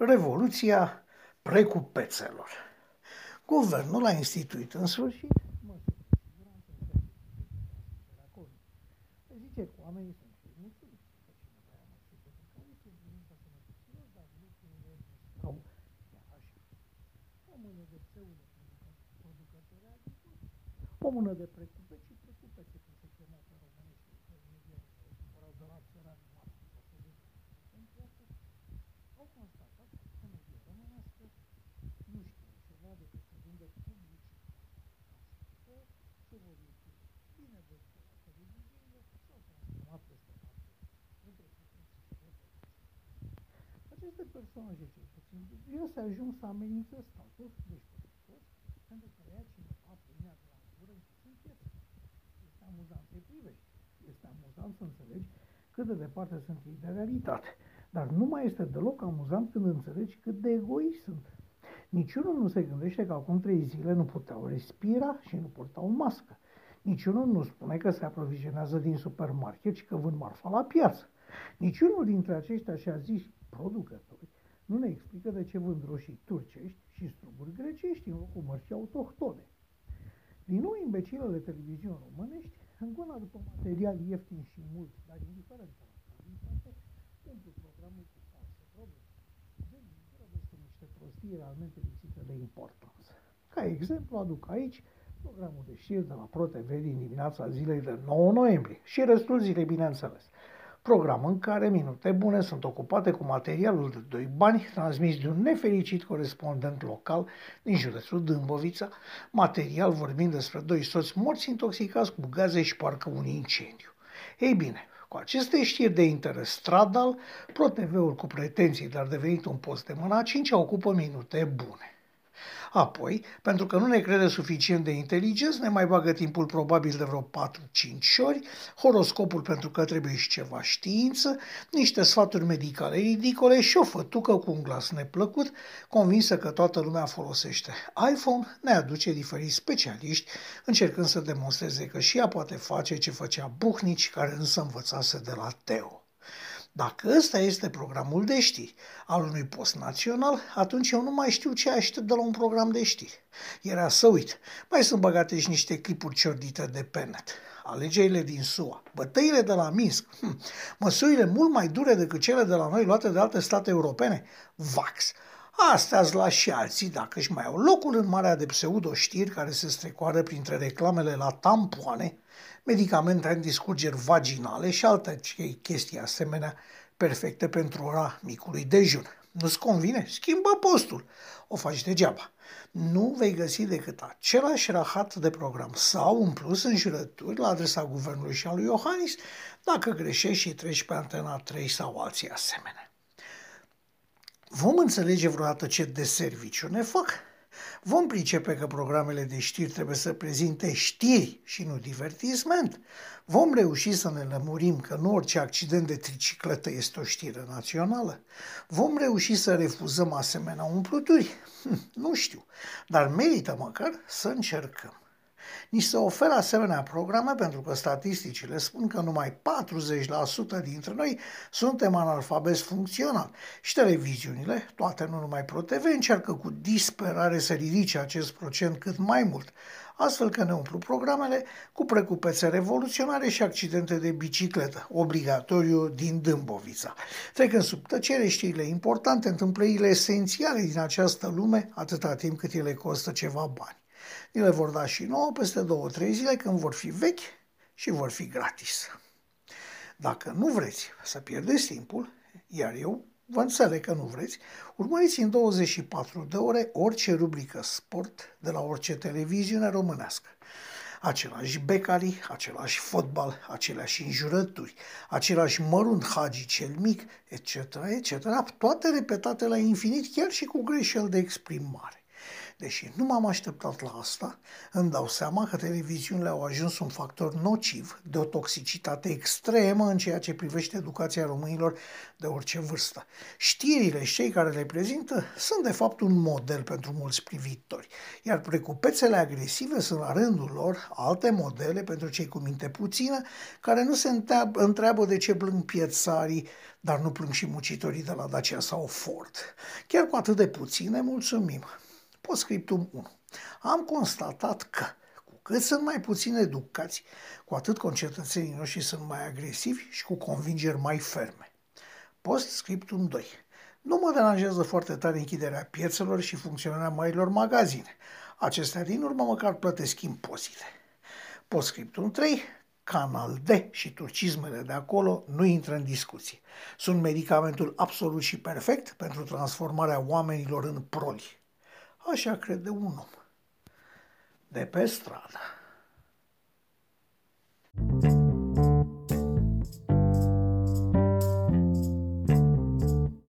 Revoluția precupețelor. Guvernul a instituit în sfârșit zice că oamenii sunt mulțumiți. Sau chiar așa. O mână de pseudă producători agricoli, o mână de precupeți și precupețe, cum se chema pe românește, că erau de la țărani mari, pentru asta au constatat că media românească nu știe ceva decât să vândă publici că se vor ieși bine de la televiziune s-au transformat peste noapte în precupeți Aceste personaje, cel puțin dubioase, ajung să amenință statul, deci toți, pentru că ia cineva pâinea de la gură închisă în pieță. Este amuzant să-i privești. Este amuzant să înțelegi cât de departe sunt ei de realitate. Dar nu mai este deloc amuzant când înțelegi cât de egoiști sunt. Niciunul nu se gândește că acum trei zile nu puteau respira și nu purtau mască. Niciunul nu spune că se aprovizionează din supermarket și că vând marfa la piață. Niciunul dintre aceștia și-a zis producători nu ne explică de ce vând roșii turcești și struguri grecești în locul mărcii autohtone. Din nou, imbecilele televiziuni românești, în gona după material ieftin și mult, dar indiferent de la calitate, umplu programul cu false probleme. De despre niște prostii realmente lipsite de importanță. Ca exemplu, aduc aici programul de știri de la ProTV din dimineața zilei de 9 noiembrie și restul zilei, bineînțeles. Program în care minute bune sunt ocupate cu materialul de doi bani transmis de un nefericit corespondent local din județul Dâmbovița, material vorbind despre doi soți morți intoxicați cu gaze și parcă un incendiu. Ei bine, cu aceste știri de interes stradal, ProTV-ul cu pretenții, dar devenit un post de mâna 5, ocupă minute bune. Apoi, pentru că nu ne crede suficient de inteligenți, ne mai bagă timpul probabil de vreo 4-5 ori, horoscopul pentru că trebuie și ceva știință, niște sfaturi medicale ridicole și o fătucă cu un glas neplăcut, convinsă că toată lumea folosește iPhone, ne aduce diferiți specialiști, încercând să demonstreze că și ea poate face ce făcea Buhnici, care însă învățase de la Teo. Dacă ăsta este programul de știri al unui post național, atunci eu nu mai știu ce aștept de la un program de știri. Era să uit, mai sunt băgate și niște clipuri ciordite de pe net. Alegerile din SUA, bătăile de la Minsk, hm, măsurile mult mai dure decât cele de la noi luate de alte state europene, VAX. Astea la și alții, dacă își mai au locul în marea de pseudo-știri care se strecoară printre reclamele la tampoane, medicamente antiscurgeri vaginale și alte chestii asemenea perfecte pentru ora micului dejun. Nu-ți convine? Schimbă postul. O faci degeaba. Nu vei găsi decât același rahat de program sau, în plus, înjurături la adresa guvernului și a lui Iohannis dacă greșești și treci pe antena 3 sau alții asemenea. Vom înțelege vreodată ce de serviciu ne fac? Vom pricepe că programele de știri trebuie să prezinte știri și nu divertisment. Vom reuși să ne lămurim că nu orice accident de tricicletă este o știre națională. Vom reuși să refuzăm asemenea umpluturi? Hm, nu știu, dar merită măcar să încercăm. Ni se oferă asemenea programe pentru că statisticile spun că numai 40% dintre noi suntem analfabeti funcțional și televiziunile, toate nu numai ProTV, încearcă cu disperare să ridice acest procent cât mai mult, astfel că ne umplu programele cu precupețe revoluționare și accidente de bicicletă, obligatoriu din Dâmbovița. Trecând sub tăcere știrile importante, întâmplările esențiale din această lume, atâta timp cât ele costă ceva bani. Ni le vor da și nouă peste două, trei zile când vor fi vechi și vor fi gratis. Dacă nu vreți să pierdeți timpul, iar eu vă înțeleg că nu vreți, urmăriți în 24 de ore orice rubrică sport de la orice televiziune românească. Același becari, același fotbal, aceleași înjurături, același mărunt hagi cel mic, etc., etc., toate repetate la infinit, chiar și cu greșeli de exprimare. Deși nu m-am așteptat la asta, îmi dau seama că televiziunile au ajuns un factor nociv de o toxicitate extremă în ceea ce privește educația românilor de orice vârstă. Știrile și cei care le prezintă sunt de fapt un model pentru mulți privitori, iar precupețele agresive sunt la rândul lor alte modele pentru cei cu minte puțină care nu se întreabă de ce plâng piețarii, dar nu plâng și muncitorii de la Dacia sau Ford. Chiar cu atât de puține mulțumim. Postscriptum 1. Am constatat că cu cât sunt mai puțin educați, cu atât concetățenii noștri sunt mai agresivi și cu convingeri mai ferme. Postscriptum 2. Nu mă deranjează foarte tare închiderea piețelor și funcționarea marilor magazine. Acestea din urmă măcar plătesc impozite. Postscriptum 3. Canal D și turcismele de acolo nu intră în discuție. Sunt medicamentul absolut și perfect pentru transformarea oamenilor în proli. Așa crede un om de pe stradă. thank you